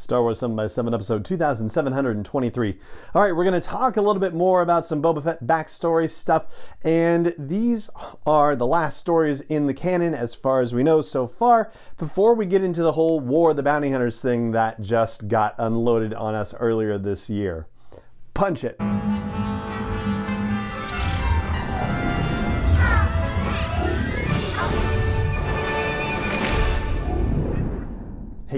Star Wars 7 by 7 episode 2723. All right, we're going to talk a little bit more about some Boba Fett backstory stuff, and these are the last stories in the canon as far as we know so far, before we get into the whole War of the Bounty Hunters thing that just got unloaded on us earlier this year. Punch it.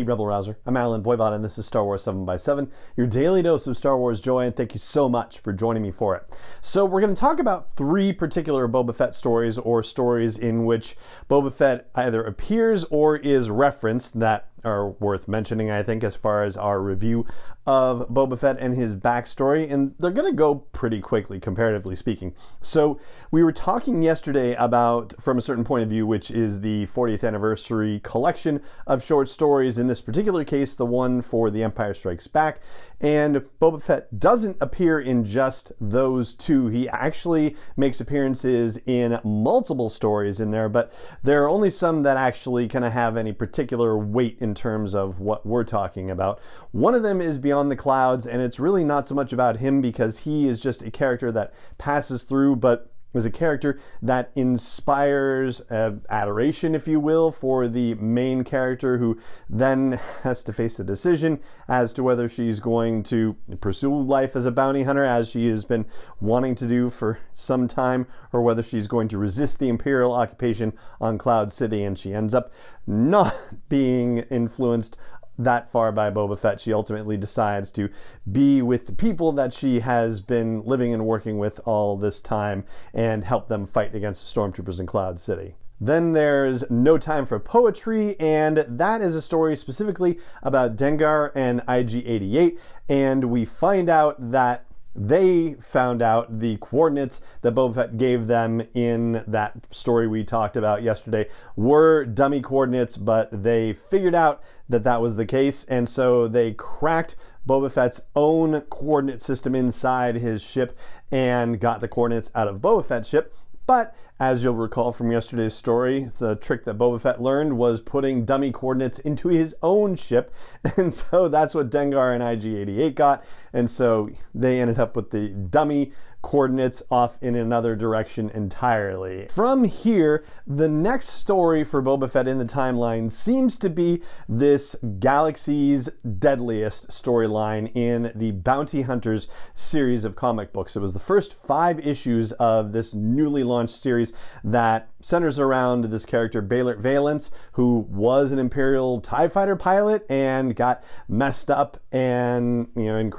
Hey, Rebel Rouser. I'm Allen Voivod, and this is Star Wars 7 by 7 your daily dose of Star Wars joy, and thank you so much for joining me for it. So, we're going to talk about three particular Boba Fett stories, or stories in which Boba Fett either appears or is referenced that are worth mentioning, I think, as far as our review of Boba Fett and his backstory, and they're going to go pretty quickly, comparatively speaking. So, we were talking yesterday about From a Certain Point of View, which is the 40th anniversary collection of short stories, in this particular case, the one for The Empire Strikes Back. And Boba Fett doesn't appear in just those two. He actually makes appearances in multiple stories in there, but there are only some that actually kind of have any particular weight in terms of what we're talking about. One of them is Beyond the Clouds, and it's really not so much about him because he is just a character that passes through, but was a character that inspires uh, adoration, if you will, for the main character who then has to face a decision as to whether she's going to pursue life as a bounty hunter, as she has been wanting to do for some time, or whether she's going to resist the Imperial occupation on Cloud City and she ends up not being influenced that far by Boba Fett, she ultimately decides to be with the people that she has been living and working with all this time and help them fight against the stormtroopers in Cloud City. Then there's No Time for Poetry, and that is a story specifically about Dengar and IG 88. And we find out that they found out the coordinates that Boba Fett gave them in that story we talked about yesterday were dummy coordinates, but they figured out that that was the case, and so they cracked Boba Fett's own coordinate system inside his ship and got the coordinates out of Boba Fett's ship. But as you'll recall from yesterday's story, the trick that Boba Fett learned was putting dummy coordinates into his own ship. And so that's what Dengar and IG 88 got. And so they ended up with the dummy coordinates off in another direction entirely. From here, the next story for Boba Fett in the timeline seems to be this Galaxy's Deadliest storyline in the Bounty Hunters series of comic books. It was the first five issues of this newly launched series that centers around this character, Beilert Valance, who was an Imperial TIE fighter pilot and got messed up and, you know, in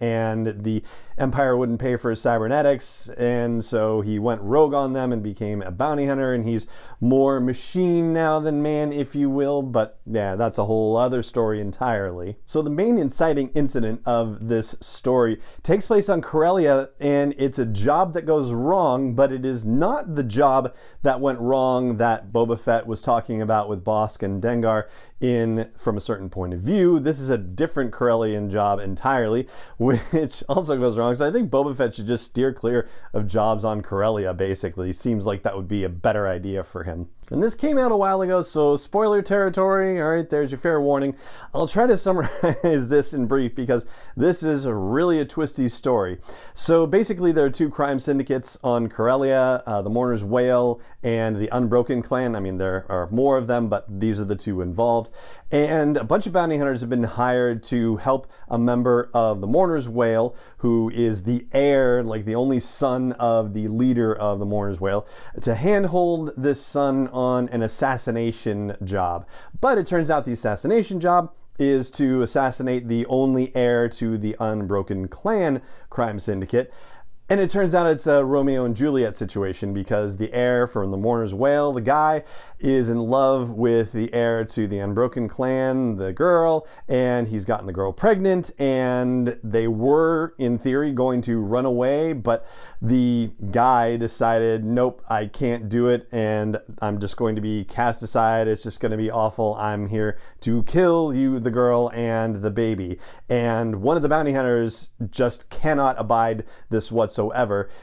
and the Empire wouldn't pay for his cybernetics, and so he went rogue on them and became a bounty hunter, and he's more machine now than man, if you will. But yeah, that's a whole other story entirely. So the main inciting incident of this story takes place on Corellia, and it's a job that goes wrong, but it is not the job that went wrong that Boba Fett was talking about with Bosk and Dengar in from a certain point of view. This is a different Corellian job entirely, which also goes wrong. I think Boba Fett should just steer clear of jobs on Corellia, basically. Seems like that would be a better idea for him. And this came out a while ago, so spoiler territory. All right, there's your fair warning. I'll try to summarize this in brief because this is really a twisty story. So basically, there are two crime syndicates on Corellia uh, the Mourner's Wail and the Unbroken Clan. I mean, there are more of them, but these are the two involved. And a bunch of bounty hunters have been hired to help a member of the Mourner's Wail, who is the heir, like the only son of the leader of the Mourner's Wail, to handhold this son on an assassination job. But it turns out the assassination job is to assassinate the only heir to the Unbroken Clan crime syndicate. And it turns out it's a Romeo and Juliet situation because the heir from the Mourner's Wail, the guy, is in love with the heir to the Unbroken clan, the girl, and he's gotten the girl pregnant. And they were, in theory, going to run away, but the guy decided, nope, I can't do it, and I'm just going to be cast aside. It's just going to be awful. I'm here to kill you, the girl, and the baby. And one of the bounty hunters just cannot abide this whatsoever,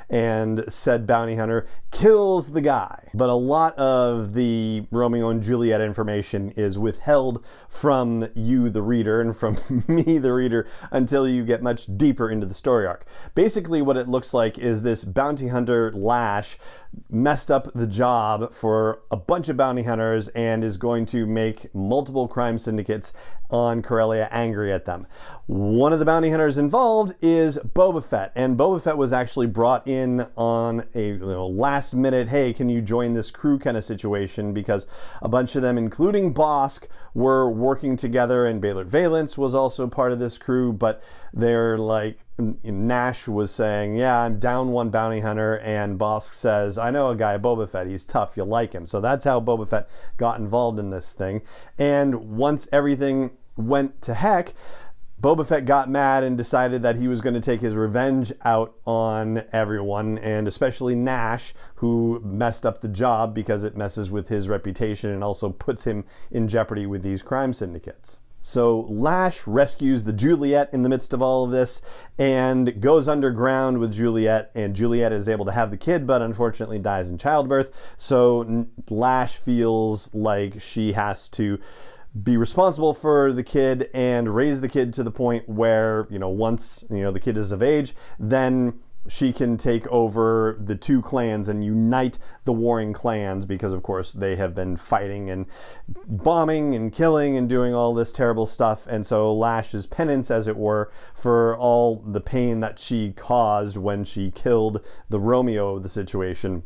and said bounty hunter kills the guy. But a lot of the Romeo and Juliet information is withheld from you, the reader, and from me, the reader, until you get much deeper into the story arc. Basically, what it looks like is this bounty hunter Lash messed up the job for a bunch of bounty hunters and is going to make multiple crime syndicates on Corellia angry at them. One of the bounty hunters involved is Boba Fett, and Boba Fett was actually brought in on a you know, last minute, hey, can you join this crew kind of situation because a bunch of them, including Bosk, were working together, and Beilert Valance was also part of this crew, but they're like, Nash was saying, Yeah, I'm down one bounty hunter, and Bosk says, I know a guy, Boba Fett, he's tough, You'll like him. So that's how Boba Fett got involved in this thing. And once everything went to heck, Boba Fett got mad and decided that he was going to take his revenge out on everyone, and especially Nash, who messed up the job because it messes with his reputation and also puts him in jeopardy with these crime syndicates. So Lash rescues the Juliet in the midst of all of this and goes underground with Juliet, and Juliet is able to have the kid, but unfortunately dies in childbirth. So Lash feels like she has to be responsible for the kid and raise the kid to the point where, you know, once, you know, the kid is of age, then she can take over the two clans and unite the warring clans because, of course, they have been fighting and bombing and killing and doing all this terrible stuff. And so Lash's penance, as it were, for all the pain that she caused when she killed the Romeo of the situation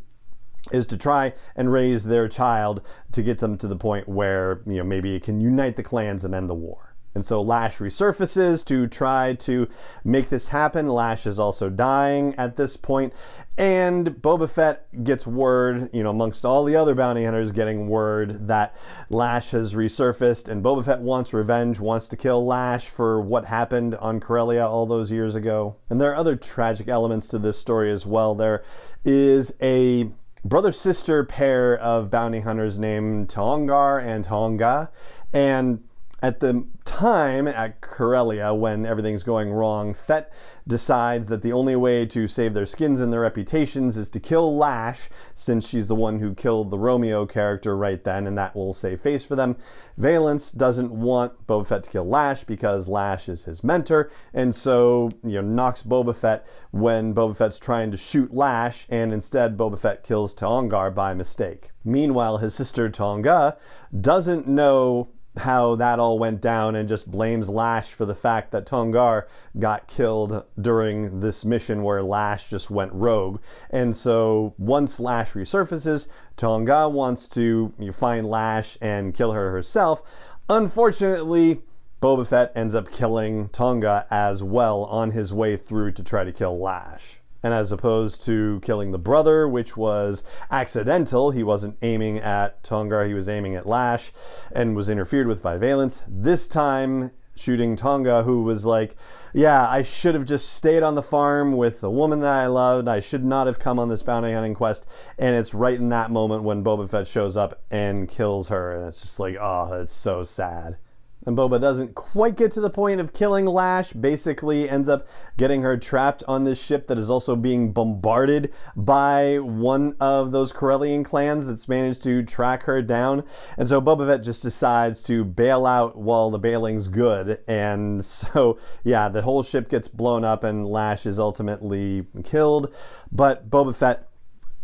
is to try and raise their child to get them to the point where you know maybe it can unite the clans and end the war. And so Lash resurfaces to try to make this happen. Lash is also dying at this point. And Boba Fett gets word, you know, amongst all the other bounty hunters getting word that Lash has resurfaced and Boba Fett wants revenge, wants to kill Lash for what happened on Corellia all those years ago. And there are other tragic elements to this story as well. There is a brother sister pair of bounty hunters named Taongar and Tonga. And at the time at Corellia, when everything's going wrong, Fett decides that the only way to save their skins and their reputations is to kill Lash, since she's the one who killed the Romeo character right then, and that will save face for them. Valance doesn't want Boba Fett to kill Lash because Lash is his mentor, and so you know knocks Boba Fett when Boba Fett's trying to shoot Lash, and instead Boba Fett kills Taongar by mistake. Meanwhile, his sister Tonga doesn't know how that all went down and just blames Lash for the fact that Taongar got killed during this mission where Lash just went rogue. And so once Lash resurfaces, Tonga wants to find Lash and kill her herself. Unfortunately, Boba Fett ends up killing Tonga as well on his way through to try to kill Lash. And as opposed to killing the brother, which was accidental, he wasn't aiming at Taonga, he was aiming at Lash and was interfered with by Valance. This time, shooting Tonga, who was like, Yeah, I should have just stayed on the farm with the woman that I loved. I should not have come on this bounty hunting quest. And it's right in that moment when Boba Fett shows up and kills her. And it's just like, Oh, it's so sad. And Boba doesn't quite get to the point of killing Lash, basically ends up getting her trapped on this ship that is also being bombarded by one of those Corellian clans that's managed to track her down. And so Boba Fett just decides to bail out while the bailing's good. And so, yeah, the whole ship gets blown up and Lash is ultimately killed. But Boba Fett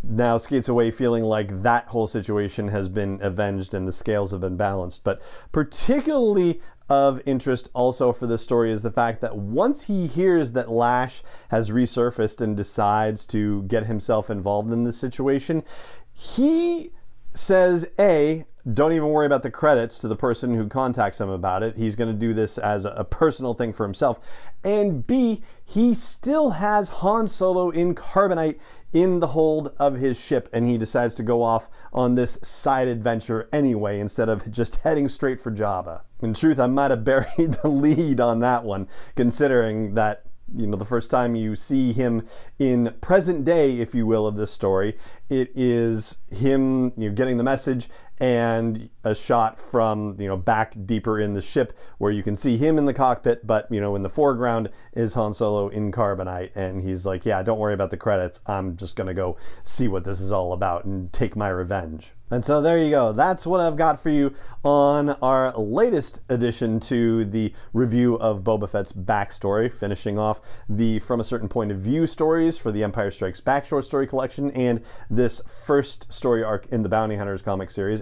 now skates away feeling like that whole situation has been avenged and the scales have been balanced. But particularly of interest also for this story is the fact that once he hears that Lash has resurfaced and decides to get himself involved in this situation, he says, A, don't even worry about the credits to the person who contacts him about it. He's going to do this as a personal thing for himself. And B, he still has Han Solo in carbonite in the hold of his ship, and he decides to go off on this side adventure anyway instead of just heading straight for Jabba. In truth, I might have buried the lead on that one, considering that you know the first time you see him in present day if you will of this story it is him you know, getting the message and a shot from you know back deeper in the ship where you can see him in the cockpit, but you know in the foreground is Han Solo in carbonite, and he's like, "Yeah, don't worry about the credits. I'm just gonna go see what this is all about and take my revenge." And so there you go. That's what I've got for you on our latest addition to the review of Boba Fett's backstory, finishing off the From a Certain Point of View stories for the Empire Strikes Back short story collection and this first story arc in the Bounty Hunters comic series.